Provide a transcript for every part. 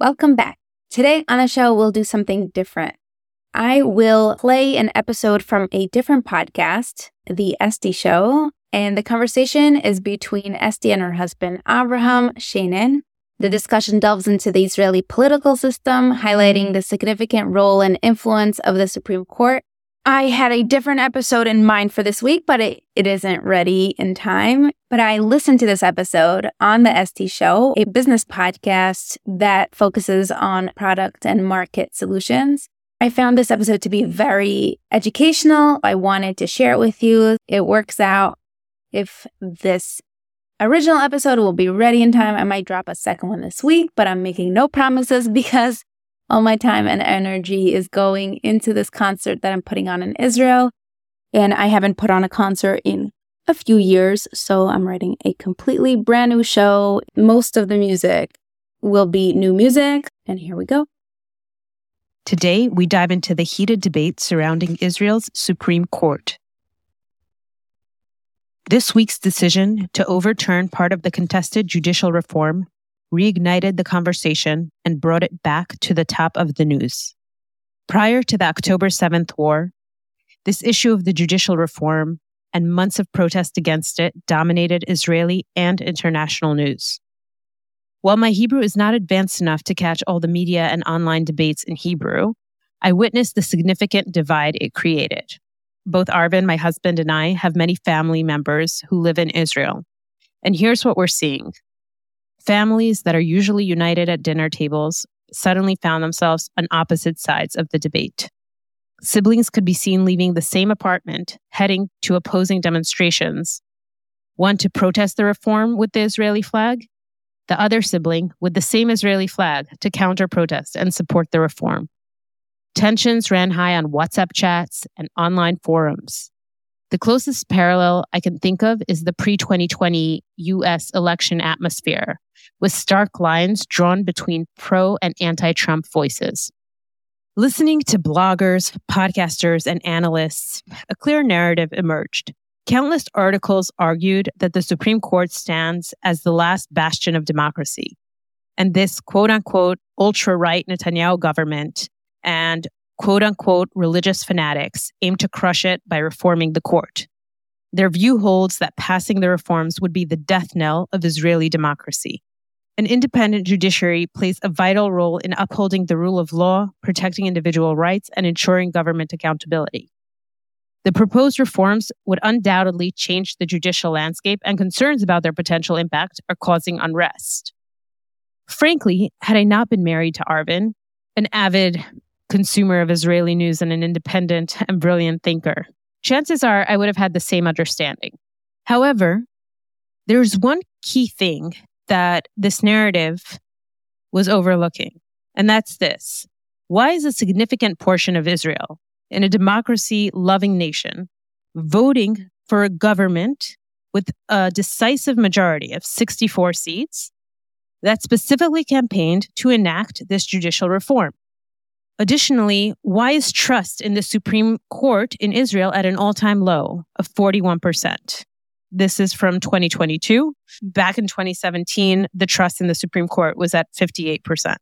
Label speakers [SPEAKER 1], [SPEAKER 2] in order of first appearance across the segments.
[SPEAKER 1] Welcome back. Today on the show, we'll do something different. I will play an episode from a different podcast, The Estee Show, and the conversation is between Estee and her husband, Avraham Sheinin. The discussion delves into the Israeli political system, highlighting the significant role and influence of the Supreme Court I had a different episode in mind for this week, but it, it isn't ready in time. But I listened to this episode on the Estee Show, a business podcast that focuses on product and market solutions. I found this episode to be very educational. I wanted to share it with you. It works out. If this original episode will be ready in time, I might drop a second one this week, but I'm making no promises because all my time and energy is going into this concert that I'm putting on in Israel. And I haven't put on a concert in a few years. So I'm writing a completely brand new show. Most of the music will be new music. And here we go.
[SPEAKER 2] Today, we dive into the heated debate surrounding Israel's Supreme Court. This week's decision to overturn part of the contested judicial reform reignited the conversation and brought it back to the top of the news. Prior to the October 7th war, this issue of the judicial reform and months of protest against it dominated Israeli and international news. While my Hebrew is not advanced enough to catch all the media and online debates in Hebrew, I witnessed the significant divide it created. Both Arvin, my husband, and I have many family members who live in Israel. And here's what we're seeing Families that are usually united at dinner tables suddenly found themselves on opposite sides of the debate. Siblings could be seen leaving the same apartment, heading to opposing demonstrations. One to protest the reform with the Israeli flag, the other sibling with the same Israeli flag to counter protest and support the reform. Tensions ran high on WhatsApp chats and online forums. The closest parallel I can think of is the pre 2020 US election atmosphere, with stark lines drawn between pro and anti Trump voices. Listening to bloggers, podcasters, and analysts, a clear narrative emerged. Countless articles argued that the Supreme Court stands as the last bastion of democracy. And this quote unquote ultra right Netanyahu government and quote unquote religious fanatics aim to crush it by reforming the court. Their view holds that passing the reforms would be the death knell of Israeli democracy. An independent judiciary plays a vital role in upholding the rule of law, protecting individual rights, and ensuring government accountability. The proposed reforms would undoubtedly change the judicial landscape, and concerns about their potential impact are causing unrest. Frankly, had I not been married to Arvin, an avid consumer of Israeli news and an independent and brilliant thinker, chances are I would have had the same understanding. However, there's one key thing that this narrative was overlooking. And that's this. Why is a significant portion of Israel, in a democracy loving nation, voting for a government with a decisive majority of 64 seats that specifically campaigned to enact this judicial reform? Additionally, why is trust in the Supreme Court in Israel at an all time low of 41%? This is from 2022. Back in 2017, the trust in the Supreme Court was at 58%.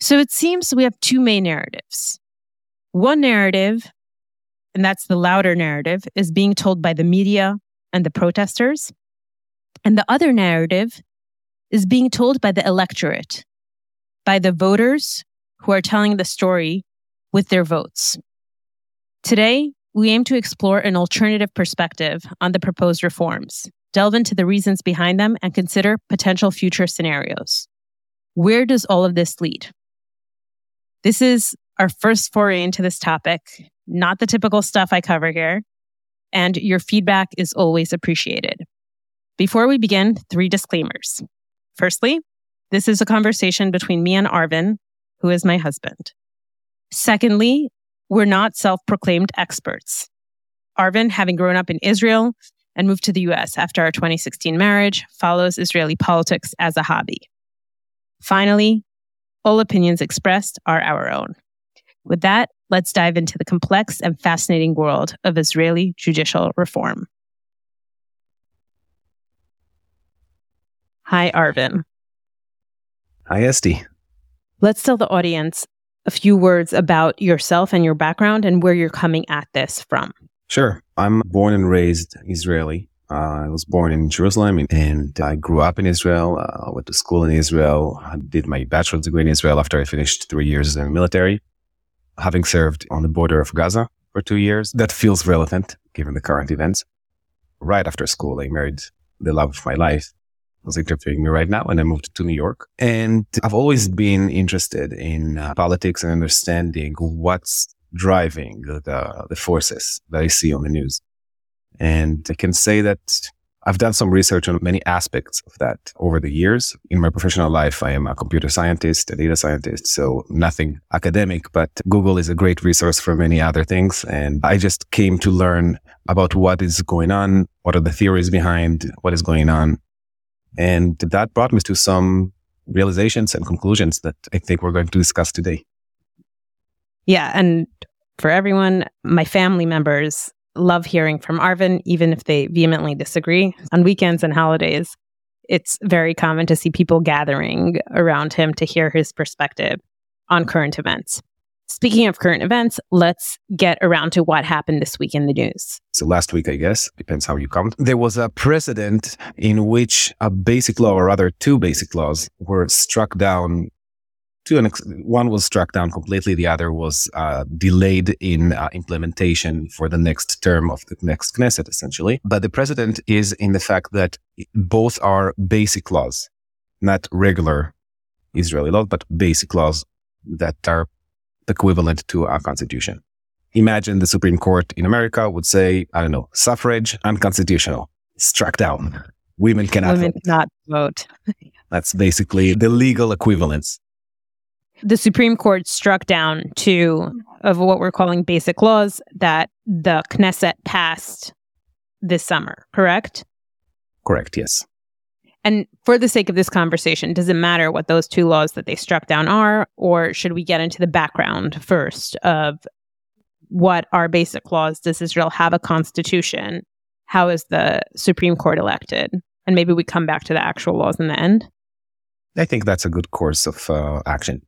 [SPEAKER 2] So it seems we have two main narratives. One narrative, and that's the louder narrative, is being told by the media and the protesters. And the other narrative is being told by the electorate, by the voters who are telling the story with their votes. Today, we aim to explore an alternative perspective on the proposed reforms, delve into the reasons behind them, and consider potential future scenarios. Where does all of this lead? This is our first foray into this topic, not the typical stuff I cover here, and your feedback is always appreciated. Before we begin, three disclaimers. Firstly, this is a conversation between me and Arvin, who is my husband. Secondly, we're not self proclaimed experts. Arvin, having grown up in Israel and moved to the US after our 2016 marriage, follows Israeli politics as a hobby. Finally, all opinions expressed are our own. With that, let's dive into the complex and fascinating world of Israeli judicial reform. Hi, Arvin.
[SPEAKER 3] Hi, Estee.
[SPEAKER 2] Let's tell the audience a few words about yourself and your background and where you're coming at this from.
[SPEAKER 3] Sure. I'm born and raised Israeli. Uh, I was born in Jerusalem and I grew up in Israel. Uh, went to school in Israel. I did my bachelor's degree in Israel after I finished three years in the military. Having served on the border of Gaza for two years, that feels relevant given the current events. Right after school, I married the love of my life was interviewing me right now and I moved to New York. And I've always been interested in uh, politics and understanding what's driving the, the forces that I see on the news. And I can say that I've done some research on many aspects of that over the years. In my professional life, I am a computer scientist, a data scientist, so nothing academic, but Google is a great resource for many other things. And I just came to learn about what is going on, what are the theories behind what is going on. And that brought me to some realizations and conclusions that I think we're going to discuss today.
[SPEAKER 2] Yeah. And for everyone, my family members love hearing from Arvin, even if they vehemently disagree. On weekends and holidays, it's very common to see people gathering around him to hear his perspective on current events. Speaking of current events, let's get around to what happened this week in the news.
[SPEAKER 3] So last week, I guess, depends how you count. There was a precedent in which a basic law, or rather two basic laws, were struck down. To an ex- one was struck down completely. The other was uh, delayed in uh, implementation for the next term of the next Knesset, essentially. But the precedent is in the fact that both are basic laws, not regular Israeli laws, but basic laws that are equivalent to our constitution. Imagine the Supreme Court in America would say, I don't know, suffrage unconstitutional, struck down. Women cannot
[SPEAKER 2] Women
[SPEAKER 3] vote.
[SPEAKER 2] cannot vote.
[SPEAKER 3] That's basically the legal equivalence.
[SPEAKER 2] The Supreme Court struck down two of what we're calling basic laws that the Knesset passed this summer, correct?
[SPEAKER 3] Correct, yes.
[SPEAKER 2] And for the sake of this conversation, does it matter what those two laws that they struck down are, or should we get into the background first of what are basic laws? Does Israel have a constitution? How is the Supreme Court elected? And maybe we come back to the actual laws in the end.
[SPEAKER 3] I think that's a good course of uh, action.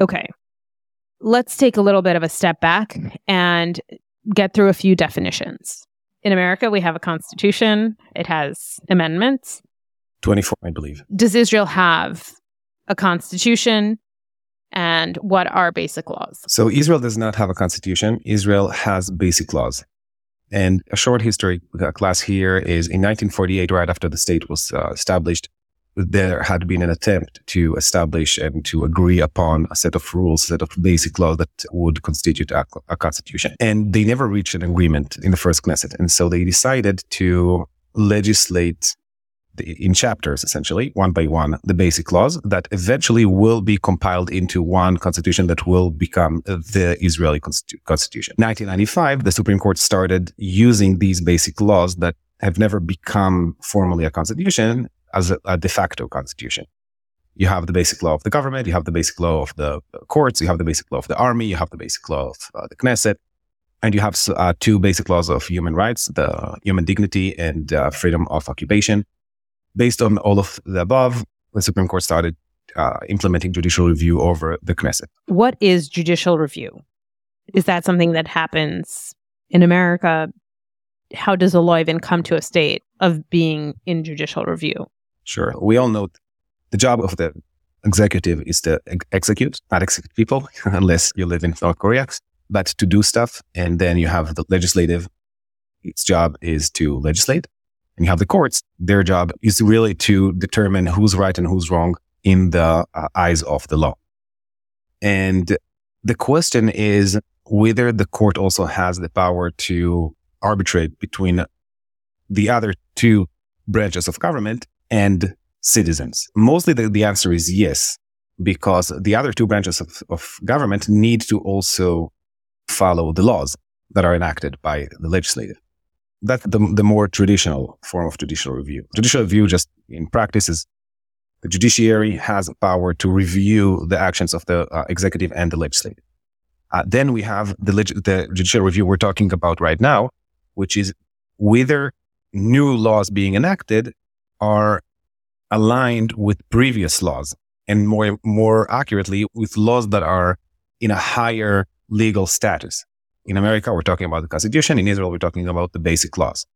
[SPEAKER 2] Okay. Let's take a little bit of a step back and get through a few definitions. In America, we have a constitution, it has amendments.
[SPEAKER 3] 24, I believe.
[SPEAKER 2] Does Israel have a constitution? And what are basic laws?
[SPEAKER 3] So Israel does not have a constitution. Israel has basic laws. And a short history class here is in 1948, right after the state was uh, established, there had been an attempt to establish and to agree upon a set of rules, a set of basic laws that would constitute a, a constitution. And they never reached an agreement in the first Knesset. And so they decided to legislate in chapters, essentially, one by one, the basic laws that eventually will be compiled into one constitution that will become the Israeli constitu- constitution. 1995, the Supreme Court started using these basic laws that have never become formally a constitution as a, a de facto constitution. You have the basic law of the government, you have the basic law of the courts, you have the basic law of the army, you have the basic law of uh, the Knesset, and you have uh, two basic laws of human rights, the human dignity and uh, freedom of occupation. Based on all of the above, the Supreme Court started uh, implementing judicial review over the Knesset.
[SPEAKER 2] What is judicial review? Is that something that happens in America? How does a law even come to a state of being in judicial review?
[SPEAKER 3] Sure. We all know the job of the executive is to ex- execute, not execute people, unless you live in North Korea, but to do stuff. And then you have the legislative. Its job is to legislate. And you have the courts. Their job is really to determine who's right and who's wrong in the uh, eyes of the law. And the question is whether the court also has the power to arbitrate between the other two branches of government and citizens. Mostly the, the answer is yes, because the other two branches of, of government need to also follow the laws that are enacted by the legislative. That's the, the more traditional form of judicial review. Judicial review, just in practice, is the judiciary has power to review the actions of the uh, executive and the legislative. Uh, then we have the, leg- the judicial review we're talking about right now, which is whether new laws being enacted are aligned with previous laws and more, more accurately with laws that are in a higher legal status. In America, we're talking about the Constitution. In Israel, we're talking about the basic laws.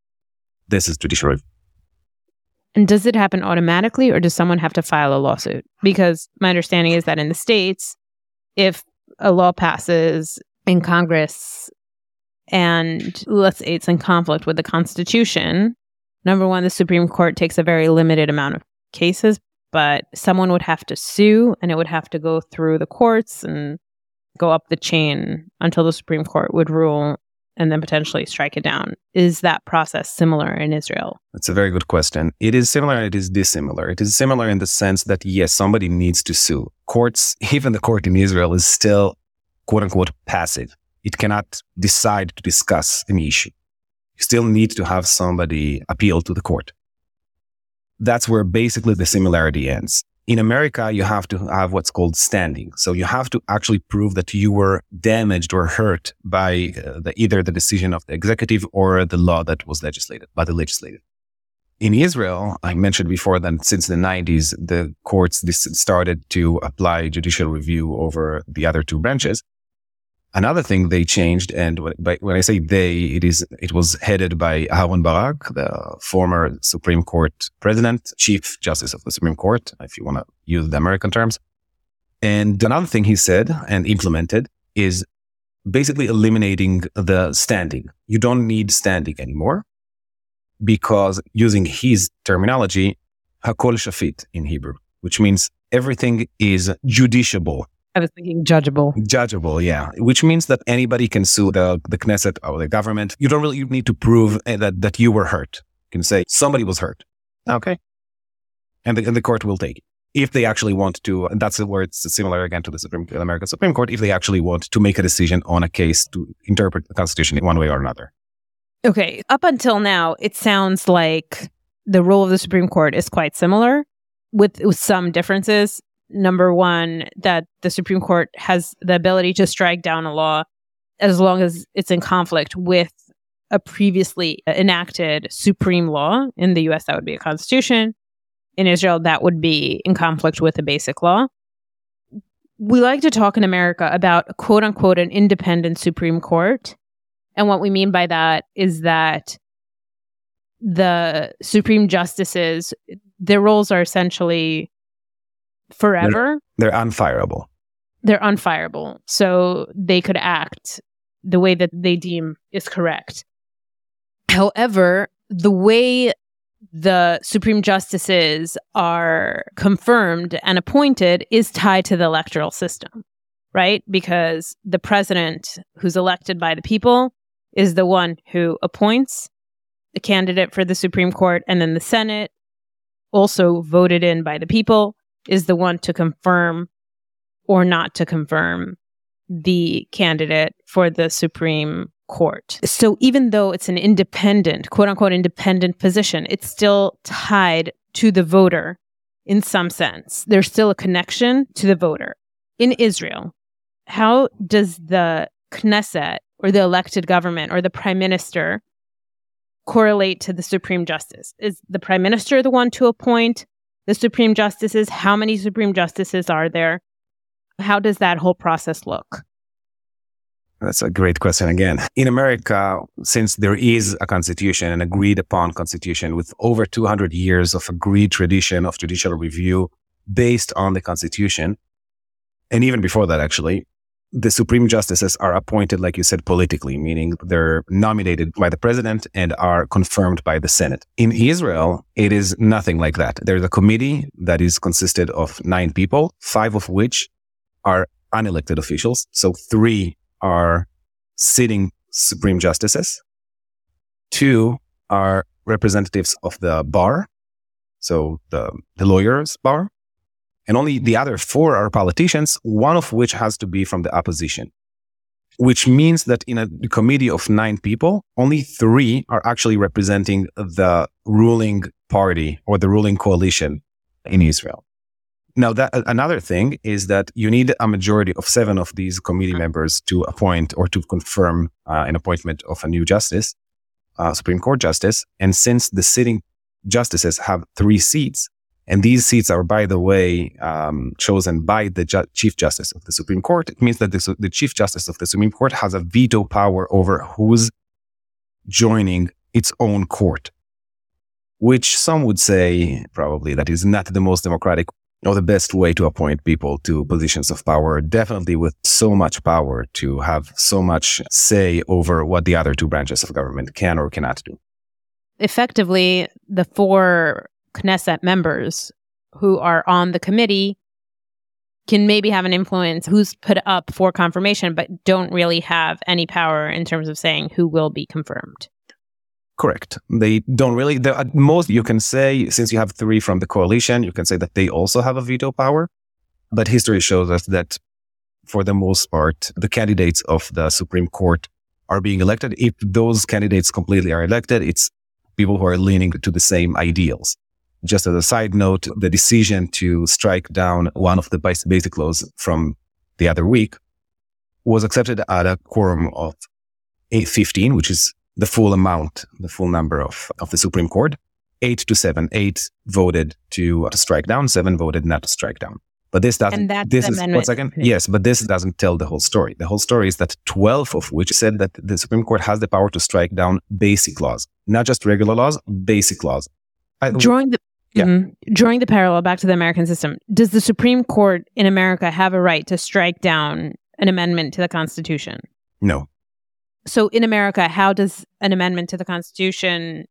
[SPEAKER 3] This is judicial review.
[SPEAKER 2] And does it happen automatically or does someone have to file a lawsuit? Because my understanding is that in the States, if a law passes in Congress and let's say it's in conflict with the Constitution, number one, the Supreme Court takes a very limited amount of cases, but someone would have to sue and it would have to go through the courts and go up the chain until the Supreme Court would rule and then potentially strike it down. Is that process similar in Israel?
[SPEAKER 3] That's a very good question. It is similar, it is dissimilar. It is similar in the sense that, yes, somebody needs to sue. Courts, even the court in Israel, is still quote unquote passive. It cannot decide to discuss an issue. You still need to have somebody appeal to the court. That's where basically the similarity ends in America, you have to have what's called standing. So you have to actually prove that you were damaged or hurt by uh, the, either the decision of the executive or the law that was legislated by the legislative. In Israel, I mentioned before that since the 90s, the courts started to apply judicial review over the other two branches. Another thing they changed, and when I say they, it is it was headed by Aharon Barak, the former Supreme Court president, chief justice of the Supreme Court, if you want to use the American terms. And another thing he said and implemented is basically eliminating the standing. You don't need standing anymore because using his terminology, hakol shafit in Hebrew, which means everything is judiciable
[SPEAKER 2] I was thinking judgeable.
[SPEAKER 3] Judgeable, yeah. Which means that anybody can sue the, the Knesset or the government. You don't really need to prove eh, that, that you were hurt. You can say somebody was hurt. Okay. And the, and the court will take it. If they actually want to, and that's where it's similar again to the Supreme the American Supreme Court, if they actually want to make a decision on a case to interpret the Constitution in one way or another.
[SPEAKER 2] Okay. Up until now, it sounds like the role of the Supreme Court is quite similar with, with some differences number one, that the Supreme Court has the ability to strike down a law as long as it's in conflict with a previously enacted supreme law. In the US, that would be a constitution. In Israel, that would be in conflict with a basic law. We like to talk in America about quote unquote an independent Supreme Court. And what we mean by that is that the Supreme Justices, their roles are essentially forever.
[SPEAKER 3] They're, they're unfireable.
[SPEAKER 2] They're unfireable. So they could act the way that they deem is correct. However, the way the Supreme Justices are confirmed and appointed is tied to the electoral system, right? Because the president who's elected by the people is the one who appoints the candidate for the Supreme Court, and then the Senate, also voted in by the people, is the one to confirm or not to confirm the candidate for the Supreme Court. So even though it's an independent, quote unquote, independent position, it's still tied to the voter in some sense. There's still a connection to the voter. In Israel, how does the Knesset or the elected government or the prime minister correlate to the Supreme Justice? Is the prime minister the one to appoint the Supreme Justices? How many Supreme Justices are there? How does that whole process look?
[SPEAKER 3] That's a great question again. In America, since there is a constitution, an agreed upon constitution with over 200 years of agreed tradition of judicial review based on the constitution, and even before that, actually, the Supreme Justices are appointed, like you said, politically, meaning they're nominated by the president and are confirmed by the Senate. In Israel, it is nothing like that. There's a committee that is consisted of nine people, five of which are unelected officials. So three are sitting Supreme Justices. Two are representatives of the bar. So the, the lawyers bar and only the other four are politicians, one of which has to be from the opposition, which means that in a committee of nine people, only three are actually representing the ruling party or the ruling coalition in Israel. Now, that another thing is that you need a majority of seven of these committee members to appoint or to confirm uh, an appointment of a new justice, uh, Supreme Court justice. And since the sitting justices have three seats, and these seats are, by the way, um, chosen by the ju- Chief Justice of the Supreme Court. It means that the, the Chief Justice of the Supreme Court has a veto power over who's joining its own court, which some would say probably that is not the most democratic or the best way to appoint people to positions of power, definitely with so much power to have so much say over what the other two branches of government can or cannot do.
[SPEAKER 2] Effectively, the four Knesset members who are on the committee can maybe have an influence who's put up for confirmation, but don't really have any power in terms of saying who will be confirmed.
[SPEAKER 3] Correct. They don't really. At most, you can say, since you have three from the coalition, you can say that they also have a veto power. But history shows us that, for the most part, the candidates of the Supreme Court are being elected. If those candidates completely are elected, it's people who are leaning to the same ideals. Just as a side note, the decision to strike down one of the basic laws from the other week was accepted at a quorum of 15, which is the full amount, the full number of, of the Supreme Court. Eight to seven. Eight voted to, to strike down. Seven voted not to strike down. But this doesn't.
[SPEAKER 2] And that's
[SPEAKER 3] this
[SPEAKER 2] the
[SPEAKER 3] is
[SPEAKER 2] amendment.
[SPEAKER 3] one second. Yes, but this doesn't tell the whole story. The whole story is that twelve of which said that the Supreme Court has the power to strike down basic laws, not just regular laws, basic laws. I,
[SPEAKER 2] Drawing the
[SPEAKER 3] Yeah.
[SPEAKER 2] Mhm. drawing the parallel back to the American system, does the Supreme Court in America have a right to strike down an amendment to the Constitution?
[SPEAKER 3] no,
[SPEAKER 2] So in America, how does an amendment to the Constitution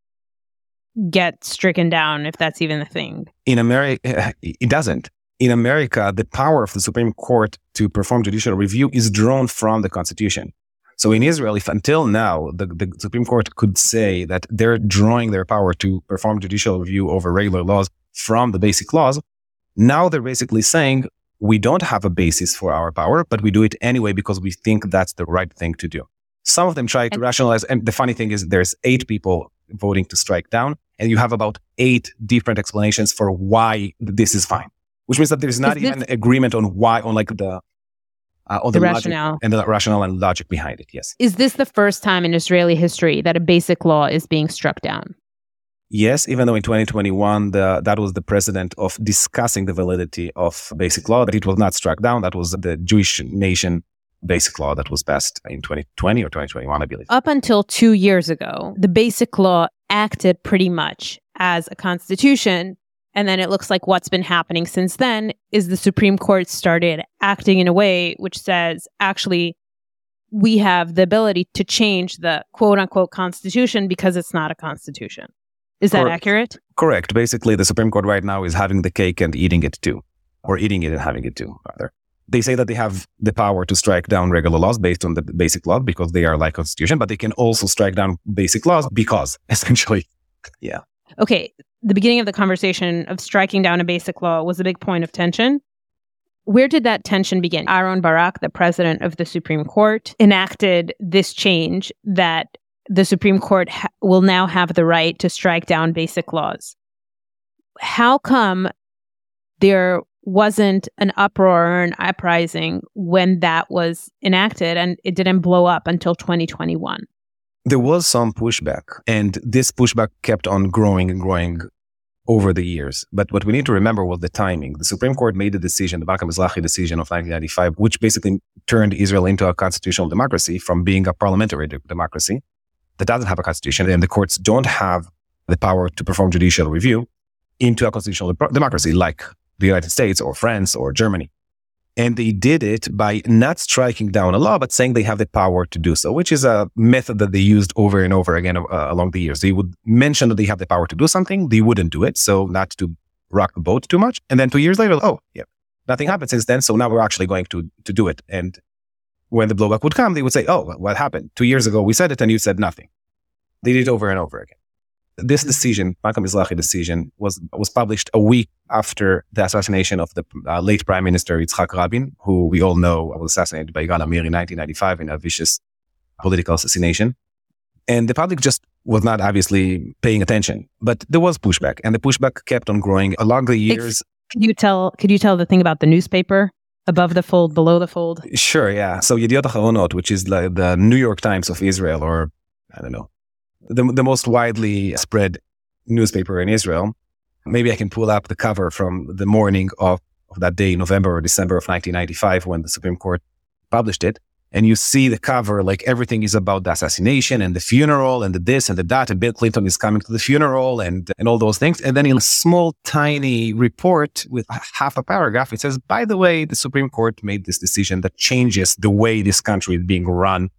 [SPEAKER 2] get stricken down if that's even a thing?
[SPEAKER 3] in America, it doesn't. In America, the power of the Supreme Court to perform judicial review is drawn from the Constitution. So in Israel, if until now the, the Supreme Court could say that they're drawing their power to perform judicial review over regular laws from the basic laws, now they're basically saying we don't have a basis for our power, but we do it anyway because we think that's the right thing to do. Some of them try to
[SPEAKER 2] And-
[SPEAKER 3] rationalize, and the funny thing is there's eight people voting to strike down, and you have about eight different explanations for why this is fine, which means that there's not
[SPEAKER 2] Is this-
[SPEAKER 3] even agreement on why, on like the uh, on
[SPEAKER 2] The
[SPEAKER 3] the, logic
[SPEAKER 2] rationale.
[SPEAKER 3] and the rationale and logic behind it. Yes,
[SPEAKER 2] Is this the first time in Israeli history that a basic law is being struck down?
[SPEAKER 3] yes. Even though in 2021 the, that was the precedent of discussing the validity of basic law, but it was not struck down. That was the Jewish nation basic law that was passed in 2020 or 2021, I believe.
[SPEAKER 2] Up until two years ago, the basic law acted pretty much as a constitution. And then it looks like what's been happening since then is the Supreme Court started acting in a way which says, actually, we have the ability to change the quote unquote constitution because it's not a constitution. Is that
[SPEAKER 3] Correct.
[SPEAKER 2] accurate?
[SPEAKER 3] Correct. Basically, the Supreme Court right now is having the cake and eating it too, or eating it and having it too, rather. They say that they have the power to strike down regular laws based on the basic law because they are like constitution, but they can also strike down basic laws because essentially, yeah.
[SPEAKER 2] okay, the beginning of the conversation of striking down a basic law was a big point of tension. Where did that tension begin? Aharon Barak, the president of the Supreme Court, enacted this change that the Supreme Court ha- will now have the right to strike down basic laws. How come there wasn't an uproar or an uprising when that was enacted and it didn't blow up until 2021?
[SPEAKER 3] There was some pushback, and this pushback kept on growing and growing over the years. But what we need to remember was the timing. The Supreme Court made the decision, the Malka Mizrahi decision of 1995, which basically turned Israel into a constitutional democracy from being a parliamentary de- democracy that doesn't have a constitution, and the courts don't have the power to perform judicial review into a constitutional de- democracy like the United States or France or Germany. And they did it by not striking down a law, but saying they have the power to do so, which is a method that they used over and over again uh, along the years. They would mention that they have the power to do something, they wouldn't do it, so not to rock the boat too much. And then two years later, oh, yeah, nothing happened since then, so now we're actually going to to do it. And when the blowback would come, they would say, oh, what happened? Two years ago we said it, and you said nothing. They did it over and over again. This decision, Malcolm Mizrahi decision, was was published a week after the assassination of the uh, late Prime Minister Yitzhak Rabin, who we all know was assassinated by Yigal Amir in 1995 in a vicious political assassination. And the public just was not obviously paying attention, but there was pushback, and the pushback kept on growing along the years.
[SPEAKER 2] Could you tell could you tell the thing about the newspaper above the fold, below the fold?
[SPEAKER 3] Sure, yeah. So Yediot Aharonot, which is like the New York Times of Israel, or I don't know, the, the most widely spread newspaper in Israel, maybe I can pull up the cover from the morning of, of that day, November or December of 1995, when the Supreme Court published it and you see the cover, like everything is about the assassination and the funeral and the this and the that, and Bill Clinton is coming to the funeral and, and all those things. And then in a small, tiny report with half a paragraph, it says, by the way, the Supreme Court made this decision that changes the way this country is being run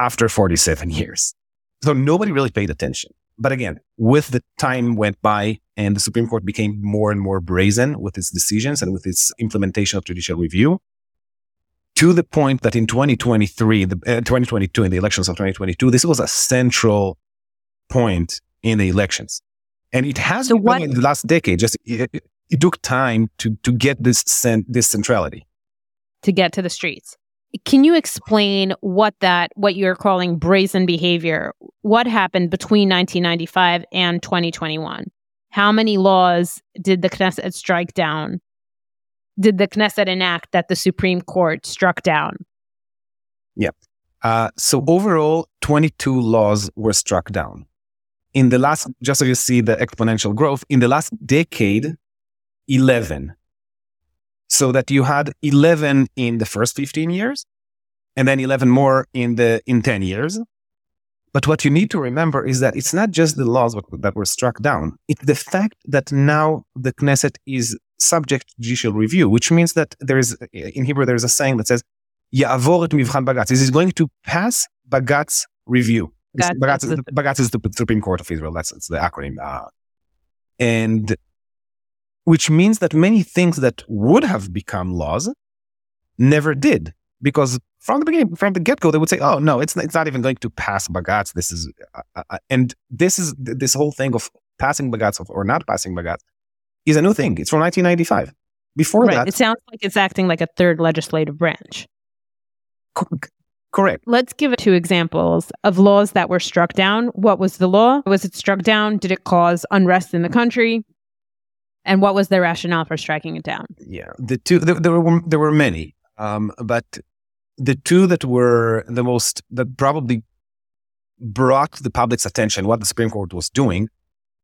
[SPEAKER 3] after 47 years. So nobody really paid attention. But again, with the time went by and the Supreme Court became more and more brazen with its decisions and with its implementation of judicial review, to the point that in 2023, the, uh, 2022, in the elections of 2022, this was a central point in the elections. And it has so been what, in the last decade. Just it, it, took time to, to get this, cent, this centrality.
[SPEAKER 2] To get to the streets. Can you explain what that, what you're calling brazen behavior, what happened between 1995 and 2021? How many laws did the Knesset strike down did the Knesset enact that the Supreme Court struck down?
[SPEAKER 3] Yeah. Uh, so overall, 22 laws were struck down. In the last, just so you see the exponential growth, in the last decade, 11 So that you had 11 in the first 15 years and then 11 more in the, in 10 years. But what you need to remember is that it's not just the laws that were struck down. It's the fact that now the Knesset is subject to judicial review, which means that there is, in Hebrew, there's a saying that says, יעבור את מבחן בג"ץ. This is going to pass Bagatz review. Bagatz, is, Bagatz is the Supreme Court of Israel. That's the acronym. Uh, and which means that many things that would have become laws never did because from the beginning, from the get go, they would say, "Oh no, it's it's not even going to pass Bagatz. This is," uh, uh, uh and this is this whole thing of passing Bagatz or not passing Bagatz is a new thing. It's from 1995. Before right. that,
[SPEAKER 2] it sounds like it's acting like a third legislative branch.
[SPEAKER 3] Co- correct.
[SPEAKER 2] Let's give two examples of laws that were struck down. What was the law? Was it struck down? Did it cause unrest in the country? And what was the rationale for striking it down?
[SPEAKER 3] Yeah, the two there, there were there were many, um, but the two that were the most that probably brought the public's attention what the Supreme Court was doing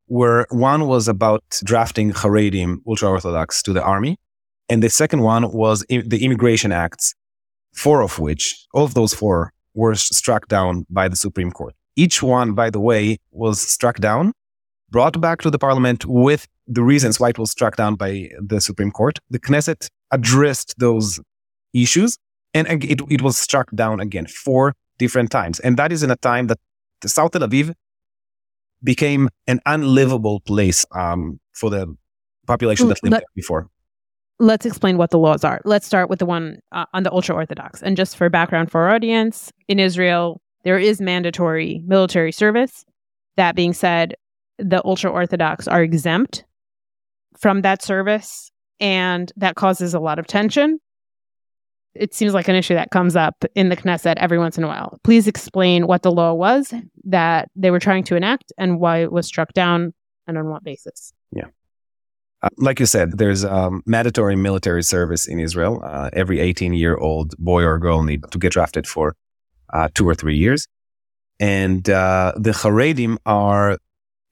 [SPEAKER 3] were one was about drafting Haredim, ultra Orthodox, to the army. And the second one was the Immigration Acts, four of which, all of those four, were struck down by the Supreme Court. Each one, by the way, was struck down, brought back to the parliament with the reasons why it was struck down by the Supreme Court. The Knesset addressed those issues and it, it was struck down again four different times. And that is in a time that the South Tel Aviv became an unlivable place um, for the population that lived Let, there before.
[SPEAKER 2] Let's explain what the laws are. Let's start with the one uh, on the ultra Orthodox. And just for background for our audience, in Israel, there is mandatory military service. That being said, the ultra Orthodox are exempt from that service, and that causes a lot of tension it seems like an issue that comes up in the Knesset every once in a while. Please explain what the law was that they were trying to enact and why it was struck down and on what basis.
[SPEAKER 3] Yeah. Uh, like you said, there's um, mandatory military service in Israel. Uh, every 18 year old boy or girl need to get drafted for uh, two or three years. And uh, the Haredim are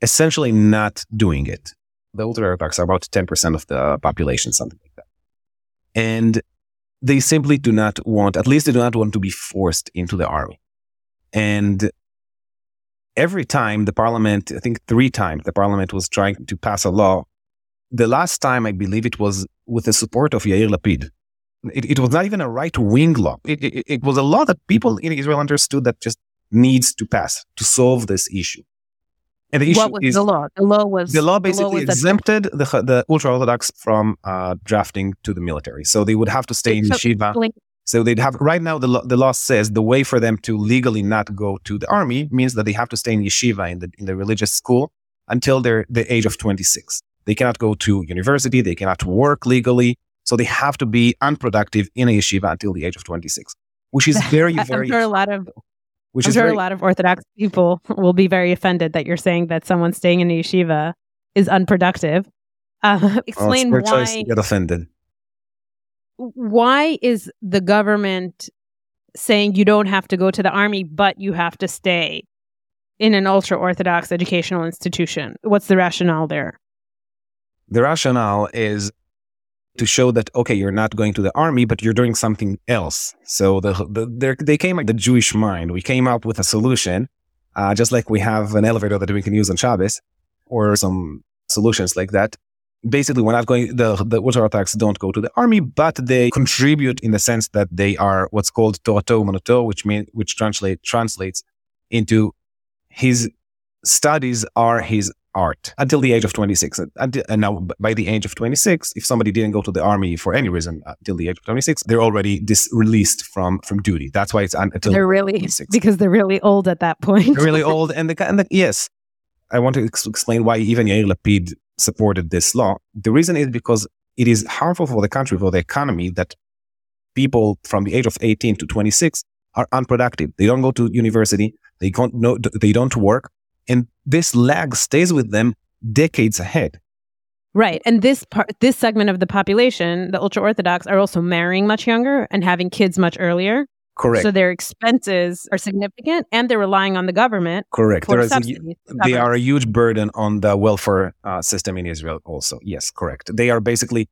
[SPEAKER 3] essentially not doing it. The ultra Orthodox are about 10% of the population, something like that. And they simply do not want, at least they do not want to be forced into the army. And every time the parliament, I think three times the parliament was trying to pass a law. The last time, I believe it was with the support of Yair Lapid. It, it was not even a right wing law. It, it, it was a law that people in Israel understood that just needs to pass to solve this issue.
[SPEAKER 2] And the issue what was is, the law? The law was
[SPEAKER 3] the law basically the law exempted the, the ultra orthodox from uh, drafting to the military, so they would have to stay in so, yeshiva. So they'd have right now the law, the law says the way for them to legally not go to the army means that they have to stay in yeshiva in the in the religious school until they're the age of 26. They cannot go to university. They cannot work legally. So they have to be unproductive in a yeshiva until the age of 26, which is very, very.
[SPEAKER 2] A lot of which I'm is sure very, a lot of Orthodox people will be very offended that you're saying that someone staying in a yeshiva is unproductive. Uh, explain
[SPEAKER 3] oh,
[SPEAKER 2] why.
[SPEAKER 3] get offended.
[SPEAKER 2] Why is the government saying you don't have to go to the army, but you have to stay in an ultra Orthodox educational institution? What's the rationale there?
[SPEAKER 3] The rationale is to show that okay, you're not going to the army, but you're doing something else. So the, the they came like the Jewish mind. We came up with a solution, uh, just like we have an elevator that we can use on Shabbos, or some solutions like that. Basically, we're not going. The the ultra orthodox don't go to the army, but they contribute in the sense that they are what's called Torato Umanuto, which mean which translate translates into his studies are his art until the age of 26. And now, by the age of 26, if somebody didn't go to the army for any reason uh, until the age of 26, they're already dis- released from, from duty. That's why it's un- until
[SPEAKER 2] they're really 26. because they're really old at that point.
[SPEAKER 3] they're really old, and the, and the yes, I want to ex- explain why even Yair Lapid supported this law. The reason is because it is harmful for the country, for the economy, that people from the age of 18 to 26 are unproductive. They don't go to university. They don't know, they don't work. This lag stays with them decades ahead.
[SPEAKER 2] Right. And this part, this segment of the population, the ultra Orthodox, are also marrying much younger and having kids much earlier.
[SPEAKER 3] Correct.
[SPEAKER 2] So their expenses are significant and they're relying on the government.
[SPEAKER 3] Correct.
[SPEAKER 2] For
[SPEAKER 3] a,
[SPEAKER 2] they
[SPEAKER 3] are a huge burden on the welfare uh, system in Israel also. Yes, correct. They are basically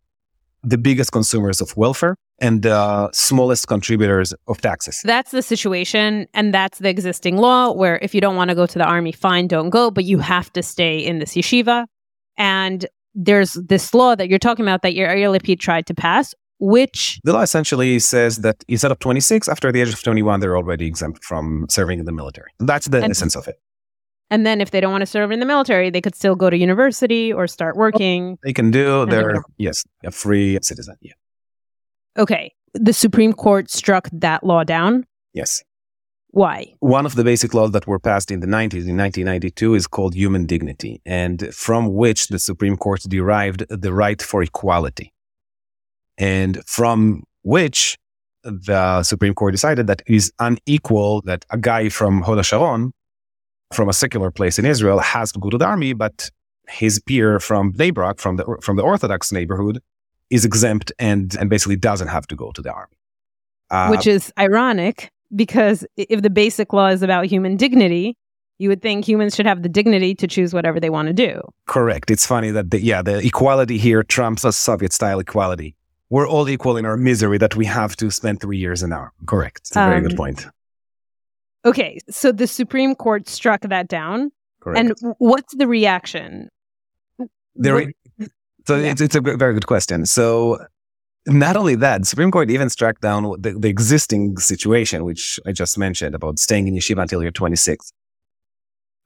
[SPEAKER 3] the biggest consumers of welfare and the smallest contributors of taxes.
[SPEAKER 2] That's the situation. And that's the existing law where if you don't want to go to the army, fine, don't go, but you have to stay in this yeshiva. And there's this law that you're talking about that Yair Lapid tried to pass, which
[SPEAKER 3] the law essentially says that instead of 26, after the age of 21, they're already exempt from serving in the military. That's the and, essence of it.
[SPEAKER 2] And then if they don't want to serve in the military, they could still go to university or start working.
[SPEAKER 3] They can do. They're, yes, a free citizen. Yeah.
[SPEAKER 2] Okay. The Supreme Court struck that law down.
[SPEAKER 3] Yes.
[SPEAKER 2] Why?
[SPEAKER 3] One of the basic laws that were passed in the 90s, in 1992, is called human dignity, and from which the Supreme Court derived the right for equality. And from which the Supreme Court decided that it is unequal that a guy from Hod Sharon, from a secular place in Israel, has to go to the army, but his peer from Bnei Brak, from the, from the Orthodox neighborhood, is exempt and, and basically doesn't have to go to the army.
[SPEAKER 2] Uh, Which is ironic because if the basic law is about human dignity, you would think humans should have the dignity to choose whatever they want to do.
[SPEAKER 3] Correct. It's funny that, the, yeah, the equality here trumps a Soviet style equality. We're all equal in our misery that we have to spend three years in our. Correct. It's a very um, good point.
[SPEAKER 2] Okay. So the Supreme Court struck that down.
[SPEAKER 3] Correct.
[SPEAKER 2] And what's the reaction?
[SPEAKER 3] The re- so yeah. it's, it's a very good question. So not only that, Supreme Court even struck down the, the existing situation, which I just mentioned about staying in yeshiva until you're 26.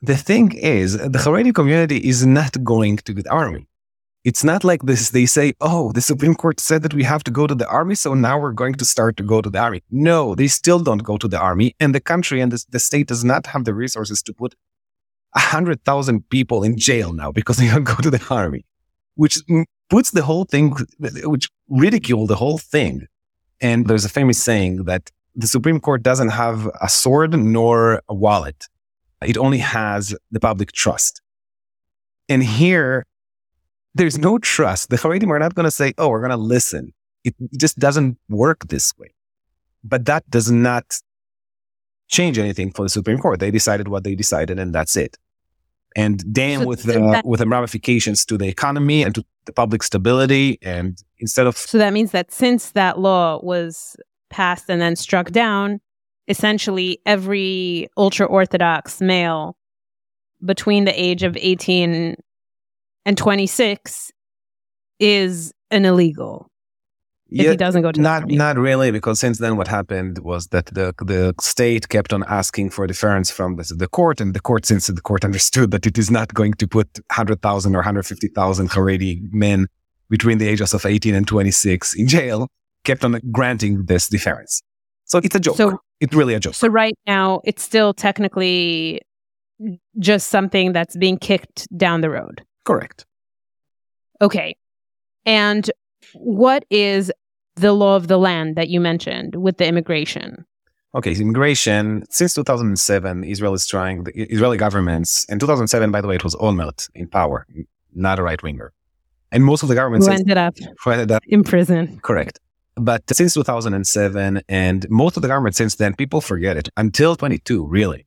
[SPEAKER 3] The thing is, the Haredi community is not going to the army. It's not like this. They say, oh, the Supreme Court said that we have to go to the army, so now we're going to start to go to the army. No, they still don't go to the army. And the country and the, the state does not have the resources to put 100,000 people in jail now because they don't go to the army which puts the whole thing, which ridicule the whole thing. And there's a famous saying that the Supreme Court doesn't have a sword nor a wallet. It only has the public trust. And here, there's no trust. The Haredim are not going to say, oh, we're going to listen. It just doesn't work this way. But that does not change anything for the Supreme Court. They decided what they decided, and that's it and damn so with the that, with the ramifications to the economy and to the public stability and instead of
[SPEAKER 2] so that means that since that law was passed and then struck down essentially every ultra orthodox male between the age of 18 and 26 is an illegal if he doesn't go to
[SPEAKER 3] not not really because since then what happened was that the the state kept on asking for deference from the, the court and the court since the court understood that it is not going to put 100,000 or 150,000 Haredi men between the ages of 18 and 26 in jail kept on granting this deference. So it's a joke. So, it's really a joke.
[SPEAKER 2] so right now it's still technically just something that's being kicked down the road.
[SPEAKER 3] Correct.
[SPEAKER 2] Okay. And what is the law of the land that you mentioned with the immigration?
[SPEAKER 3] Okay, immigration since 2007, Israel is trying the Israeli governments. In 2007, by the way, it was Olmert in power, not a right winger, and most of the governments
[SPEAKER 2] who ended up,
[SPEAKER 3] who ended up
[SPEAKER 2] in prison.
[SPEAKER 3] Correct. But since 2007, and most of the governments since then, people forget it. Until 22, really,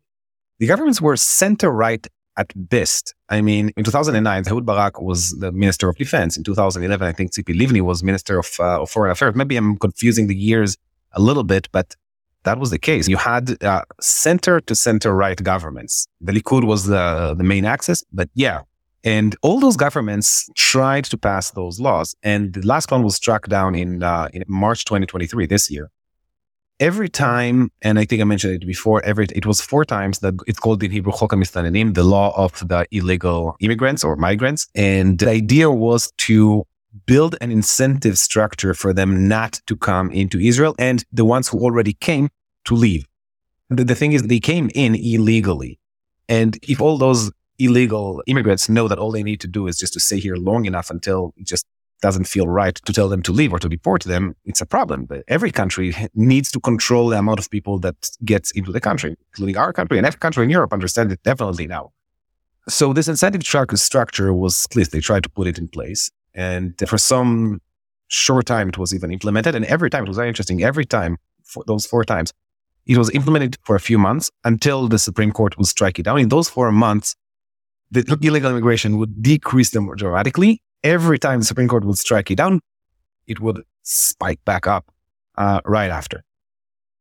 [SPEAKER 3] the governments were center right at best. I mean, in 2009, Ehud Barak was the Minister of Defense. In 2011, I think Tzipi Livni was Minister of, uh, of Foreign Affairs. Maybe I'm confusing the years a little bit, but that was the case. You had uh, center to center right governments. The Likud was the, the main axis, but yeah. And all those governments tried to pass those laws. And the last one was struck down in, uh, in March 2023, this year every time, and I think I mentioned it before, every it was four times that it's called in Hebrew Chok HaMistanenim, the law of the illegal immigrants or migrants. And the idea was to build an incentive structure for them not to come into Israel and the ones who already came to leave. The, the thing is, they came in illegally. And if all those illegal immigrants know that all they need to do is just to stay here long enough until just doesn't feel right to tell them to leave or to deport them, it's a problem. But every country needs to control the amount of people that gets into the country, including our country and every country in Europe understand it definitely now. So this incentive track structure was at least they tried to put it in place. And for some short time, it was even implemented. And every time, it was very interesting. Every time, for those four times, it was implemented for a few months until the Supreme Court would strike it down. In those four months, the illegal immigration would decrease dramatically every time the Supreme Court would strike it down, it would spike back up uh, right after.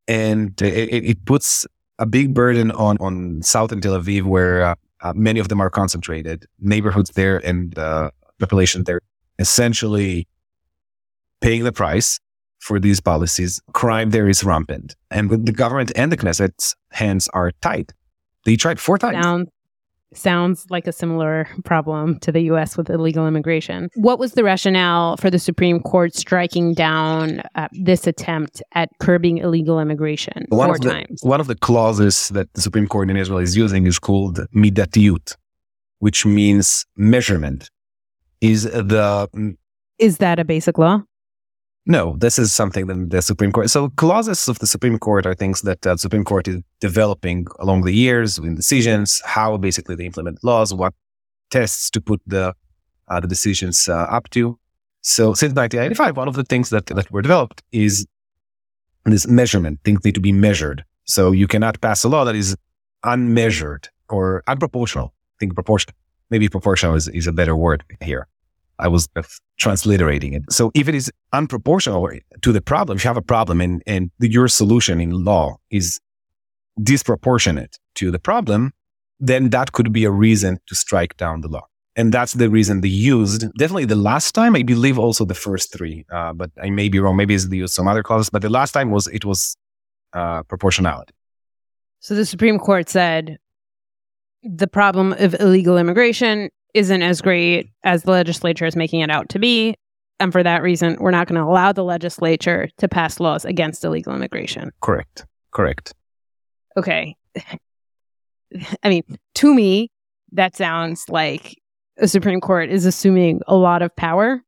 [SPEAKER 3] And it, it, puts a big burden on, on southern Tel Aviv, where uh, uh, many of them are concentrated, neighborhoods there and uh, population there, essentially paying the price for these policies. Crime there is rampant. And the government and the Knesset's hands are tied. They tried four times.
[SPEAKER 2] Sounds sounds like a similar problem to the US with illegal immigration. What was the rationale for the Supreme Court striking down uh, this attempt at curbing illegal immigration one four
[SPEAKER 3] of the,
[SPEAKER 2] times?
[SPEAKER 3] One of the clauses that the Supreme Court in Israel is using is called midatiyut, which means measurement. Is the
[SPEAKER 2] is that a basic law?
[SPEAKER 3] No, this is something that the Supreme Court. So clauses of the Supreme Court are things that the Supreme Court is developing along the years in decisions, how basically they implement laws, what tests to put the uh, the decisions uh, up to. So since 1995, one of the things that that were developed is this measurement. Things need to be measured. So you cannot pass a law that is unmeasured or unproportional. I think proportional, maybe proportional is, is a better word here. I was transliterating it. So if it is unproportional to the problem, if you have a problem and, and your solution in law is disproportionate to the problem, then that could be a reason to strike down the law. And that's the reason they used definitely the last time. I believe also the first three, uh, but I may be wrong. Maybe they used some other clauses, but the last time was it was uh, proportionality.
[SPEAKER 2] So the Supreme Court said the problem of illegal immigration isn't as great as the legislature is making it out to be. And for that reason, we're not going to allow the legislature to pass laws against illegal immigration.
[SPEAKER 3] Correct. Correct.
[SPEAKER 2] Okay. I mean, to me, that sounds like the Supreme Court is assuming a lot of power.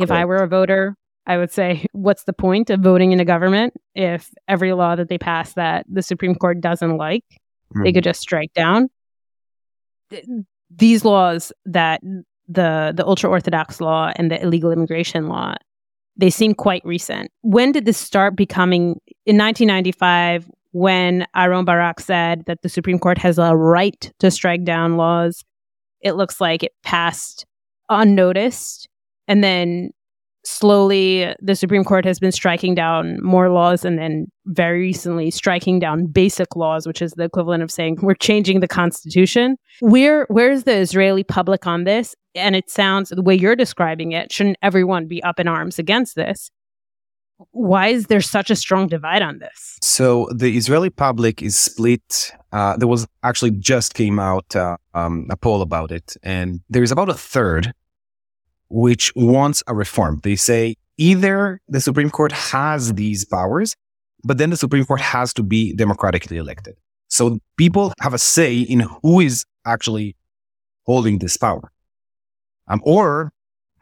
[SPEAKER 2] If Correct. I were a voter, I would say, what's the point of voting in a government if every law that they pass that the Supreme Court doesn't like, mm-hmm. they could just strike down? These laws that the the ultra orthodox law and the illegal immigration law they seem quite recent. When did this start becoming in 1995 when Aharon Barak said that the Supreme Court has a right to strike down laws? It looks like it passed unnoticed and then slowly the Supreme Court has been striking down more laws and then very recently striking down basic laws, which is the equivalent of saying we're changing the constitution. Where where's the Israeli public on this? And it sounds the way you're describing it, shouldn't everyone be up in arms against this? Why is there such a strong divide on this?
[SPEAKER 3] So the Israeli public is split. Uh, there was actually just came out uh, um, a poll about it, and there is about a third which wants a reform. They say either the Supreme Court has these powers, but then the Supreme Court has to be democratically elected. So people have a say in who is actually holding this power. Um, or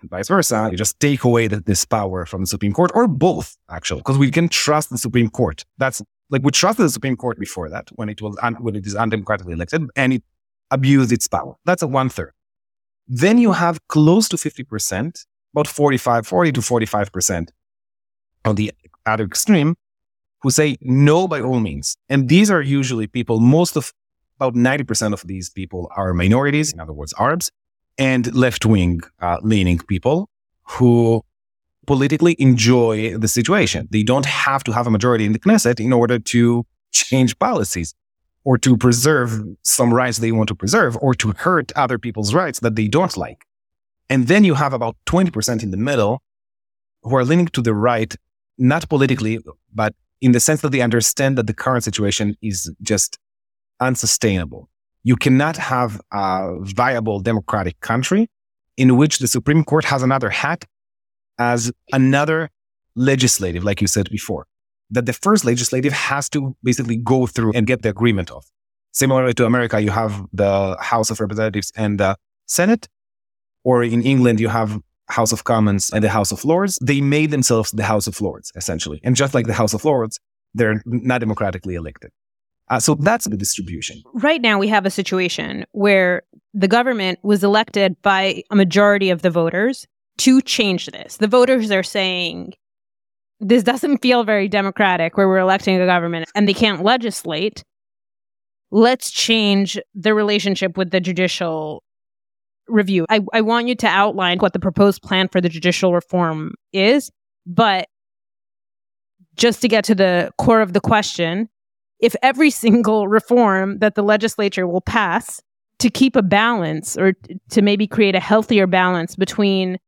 [SPEAKER 3] vice versa, you just take away the, this power from the Supreme Court, or both, actually, because we can trust the Supreme Court. That's like we trusted the Supreme Court before that when it was un, when it is undemocratically elected and it abused its power. That's a one third. Then you have close to 50%, about 45, 40 to 45% on the other extreme who say no by all means. And these are usually people, most of about 90% of these people are minorities, in other words, Arabs, and left wing uh, leaning people who politically enjoy the situation. They don't have to have a majority in the Knesset in order to change policies or to preserve some rights they want to preserve or to hurt other people's rights that they don't like. And then you have about 20% in the middle who are leaning to the right, not politically, but in the sense that they understand that the current situation is just unsustainable. You cannot have a viable democratic country in which the Supreme Court has another hat as another legislative, like you said before, that the first legislative has to basically go through and get the agreement of. Similarly to America, you have the House of Representatives and the Senate, or in England, you have House of Commons and the House of Lords. They made themselves the House of Lords, essentially. And just like the House of Lords, they're not democratically elected. Uh, so that's the distribution.
[SPEAKER 2] Right now, we have a situation where the government was elected by a majority of the voters to change this. The voters are saying this doesn't feel very democratic where we're electing a government and they can't legislate. Let's change the relationship with the judicial review. I, I want you to outline what the proposed plan for the judicial reform is, but just to get to the core of the question, if every single reform that the legislature will pass to keep a balance or to maybe create a healthier balance between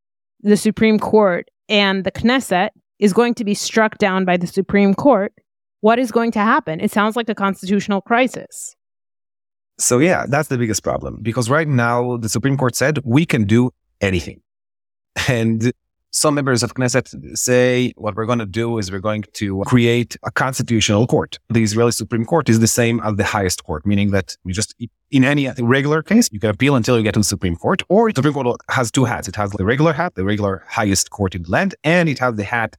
[SPEAKER 2] the Supreme Court and the Knesset is going to be struck down by the Supreme Court, what is going to happen? It sounds like a constitutional crisis.
[SPEAKER 3] So, yeah, that's the biggest problem because right now the Supreme Court said we can do anything. And some members of Knesset say what we're going to do is we're going to create a constitutional court. The Israeli Supreme Court is the same as the highest court, meaning that we just, in any regular case, you can appeal until you get to the Supreme Court, or the Supreme Court has two hats. It has the regular hat, the regular highest court in the land, and it has the hat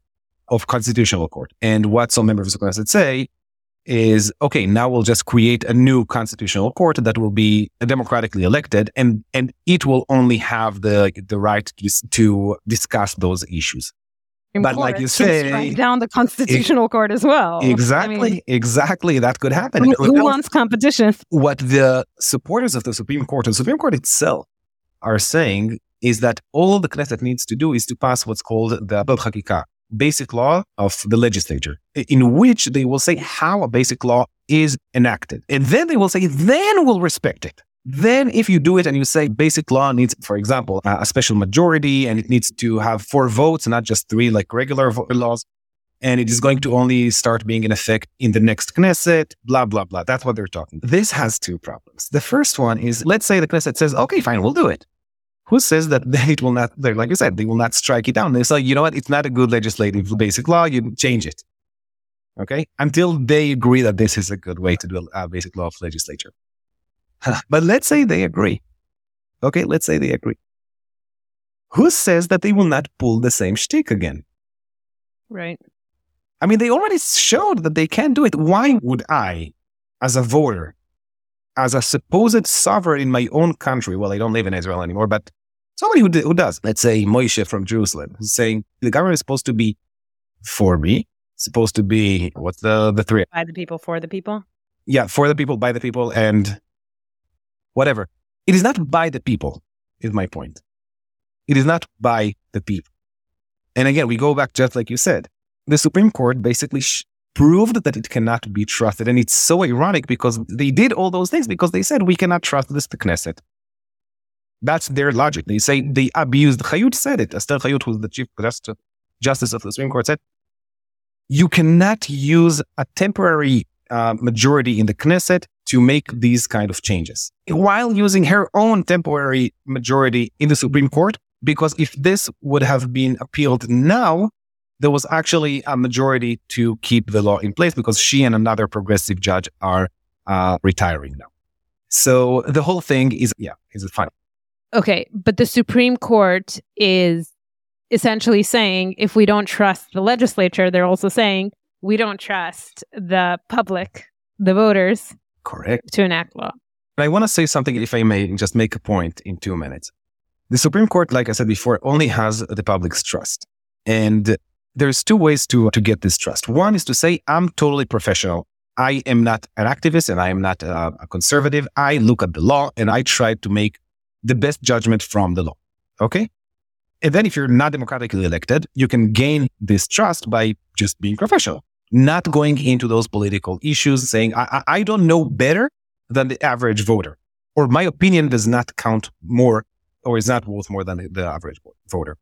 [SPEAKER 3] of constitutional court. And what some members of the Knesset say is okay, now we'll just create a new constitutional court that will be democratically elected and, and it will only have the, the right to, to discuss those issues.
[SPEAKER 2] but like you say, down the constitutional it, court as well.
[SPEAKER 3] Exactly, I mean, exactly. That could happen.
[SPEAKER 2] Who, who wants competition?
[SPEAKER 3] What the supporters of the Supreme Court and Supreme Court itself are saying is that all the Knesset needs to do is to pass what's called the Abel Hakika, basic law of the legislature, in which they will say how a basic law is enacted. And then they will say, then we'll respect it. Then, if you do it and you say basic law needs, for example, a special majority and it needs to have four votes, not just three like regular laws, and it is going to only start being in effect in the next Knesset, blah, blah, blah. That's what they're talking. This has two problems. The first one is let's say the Knesset says, okay, fine, we'll do it who says that it will not, like you said, they will not strike it down? They say, you know what? It's not a good legislative basic law. You change it. Okay. Until they agree that this is a good way to do a basic law of legislature. but let's say they agree. Okay. Let's say they agree. Who says that they will not pull the same shtick again?
[SPEAKER 2] Right.
[SPEAKER 3] I mean, they already showed that they can do it. Why would I, as a voter, as a supposed sovereign in my own country, well, I don't live in Israel anymore, but somebody who, d- who does, let's say Moshe from Jerusalem, who's saying the government is supposed to be for me, supposed to be, what's the, the three?
[SPEAKER 2] By the people, for the people?
[SPEAKER 3] Yeah, for the people, by the people, and whatever. It is not by the people, is my point. It is not by the people. And again, we go back just like you said. The Supreme Court basically sh- proved that it cannot be trusted. And it's so ironic because they did all those things because they said we cannot trust this the Knesset. That's their logic. They say they abused. Chayut said it. Esther Chayut, who's the chief justice of the Supreme Court, said you cannot use a temporary uh, majority in the Knesset to make these kind of changes while using her own temporary majority in the Supreme Court. Because if this would have been appealed now, there was actually a majority to keep the law in place because she and another progressive judge are uh, retiring now. So the whole thing is, yeah, is funny.
[SPEAKER 2] Okay, but the Supreme Court is essentially saying if we don't trust the legislature, they're also saying we don't trust the public, the voters,
[SPEAKER 3] correct,
[SPEAKER 2] to enact law.
[SPEAKER 3] I want to say something, if I may, just make a point in two minutes. The Supreme Court, like I said before, only has the public's trust. And there's two ways to, to get this trust. One is to say, I'm totally professional I am not an activist and I am not a, a conservative. I look at the law and I try to make the best judgment from the law. Okay. And then if you're not democratically elected, you can gain this trust by just being professional, not going into those political issues, saying, I, I don't know better than the average voter, or my opinion does not count more or is not worth more than the, the average voter.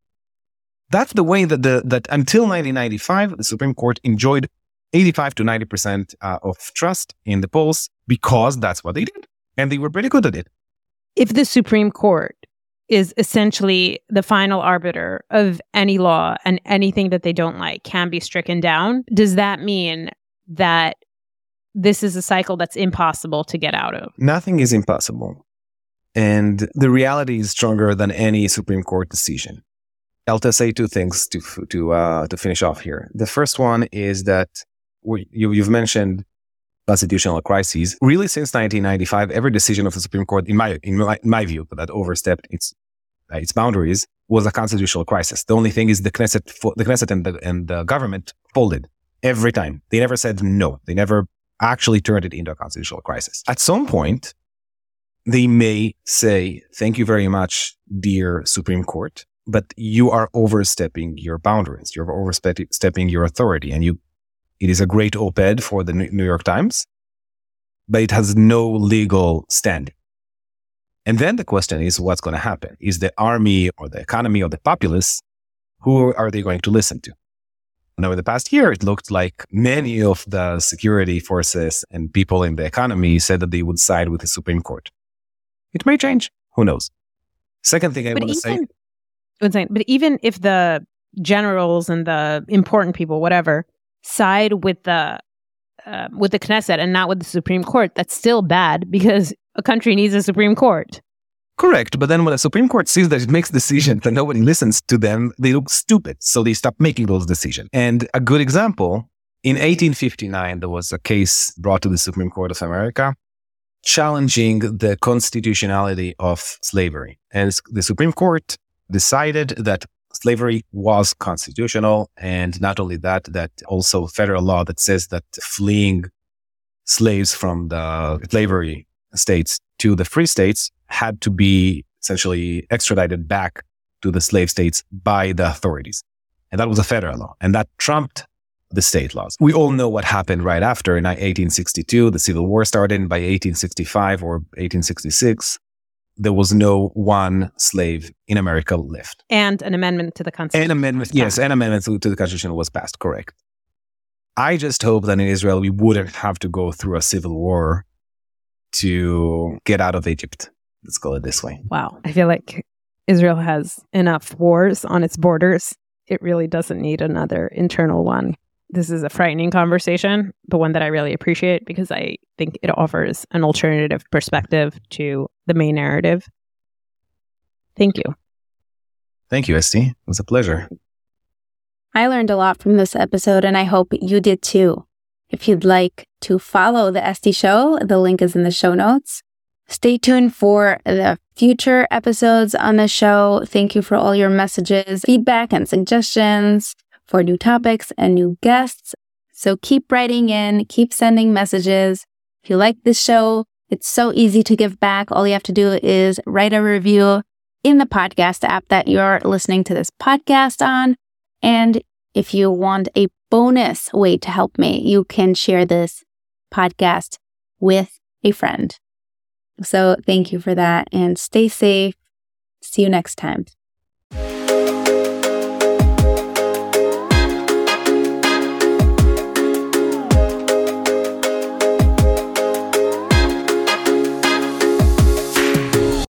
[SPEAKER 3] That's the way that the, that until 1995, the Supreme Court enjoyed 85 to 90% uh, of trust in the polls because that's what they did. And they were pretty good at it.
[SPEAKER 2] If the Supreme Court is essentially the final arbiter of any law and anything that they don't like can be stricken down, does that mean that this is a cycle that's impossible to get out of?
[SPEAKER 3] Nothing is impossible. And the reality is stronger than any Supreme Court decision. I'll just say two things to to uh, to finish off here. The first one is that we, you, you've mentioned constitutional crises. Really, since 1995, every decision of the Supreme Court, in my in my, in my view, that overstepped its uh, its boundaries, was a constitutional crisis. The only thing is the Knesset, the Knesset and the, and the government folded every time. They never said no. They never actually turned it into a constitutional crisis. At some point, they may say, "Thank you very much, dear Supreme Court." But you are overstepping your boundaries. You're overstepping your authority, and you it is a great op-ed for the New York Times, but it has no legal standing. And then the question is, what's going to happen? Is the army or the economy or the populace, who are they going to listen to? Now, in the past year, it looked like many of the security forces and people in the economy said that they would side with the Supreme Court. It may change. Who knows? Second thing I want to say.
[SPEAKER 2] But even if the generals and the important people, whatever, side with the uh, with the Knesset and not with the Supreme Court, that's still bad because a country needs a Supreme Court.
[SPEAKER 3] Correct. But then when the Supreme Court sees that it makes decisions and nobody listens to them, they look stupid. So they stop making those decisions. And a good example, in 1859, there was a case brought to the Supreme Court of America challenging the constitutionality of slavery. And the Supreme Court decided that slavery was constitutional. And not only that, that also federal law that says that fleeing slaves from the slavery states to the free states had to be essentially extradited back to the slave states by the authorities. And that was a federal law. And that trumped the state laws. We all know what happened right after in 1862. The Civil War started by 1865 or 1866 there was no one slave in America left.
[SPEAKER 2] And an amendment to the Constitution.
[SPEAKER 3] An amendment, yes, an amendment to, to the Constitution was passed, correct. I just hope that in Israel we wouldn't have to go through a civil war to get out of Egypt. Let's call it this way.
[SPEAKER 2] Wow. I feel like Israel has enough wars on its borders. It really doesn't need another internal one this is a frightening conversation, but one that I really appreciate because I think it offers an alternative perspective to the main narrative. Thank you.
[SPEAKER 3] Thank you, Estee. It was a pleasure.
[SPEAKER 1] I learned a lot from this episode, and I hope you did too. If you'd like to follow the Estee Show, the link is in the show notes. Stay tuned for the future episodes on the show. Thank you for all your messages, feedback, and suggestions for new topics and new guests. So keep writing in, keep sending messages. If you like this show, it's so easy to give back. All you have to do is write a review in the podcast app that you're listening to this podcast on. And if you want a bonus way to help me, you can share this podcast with a friend. So thank you for that and stay safe. See you next time.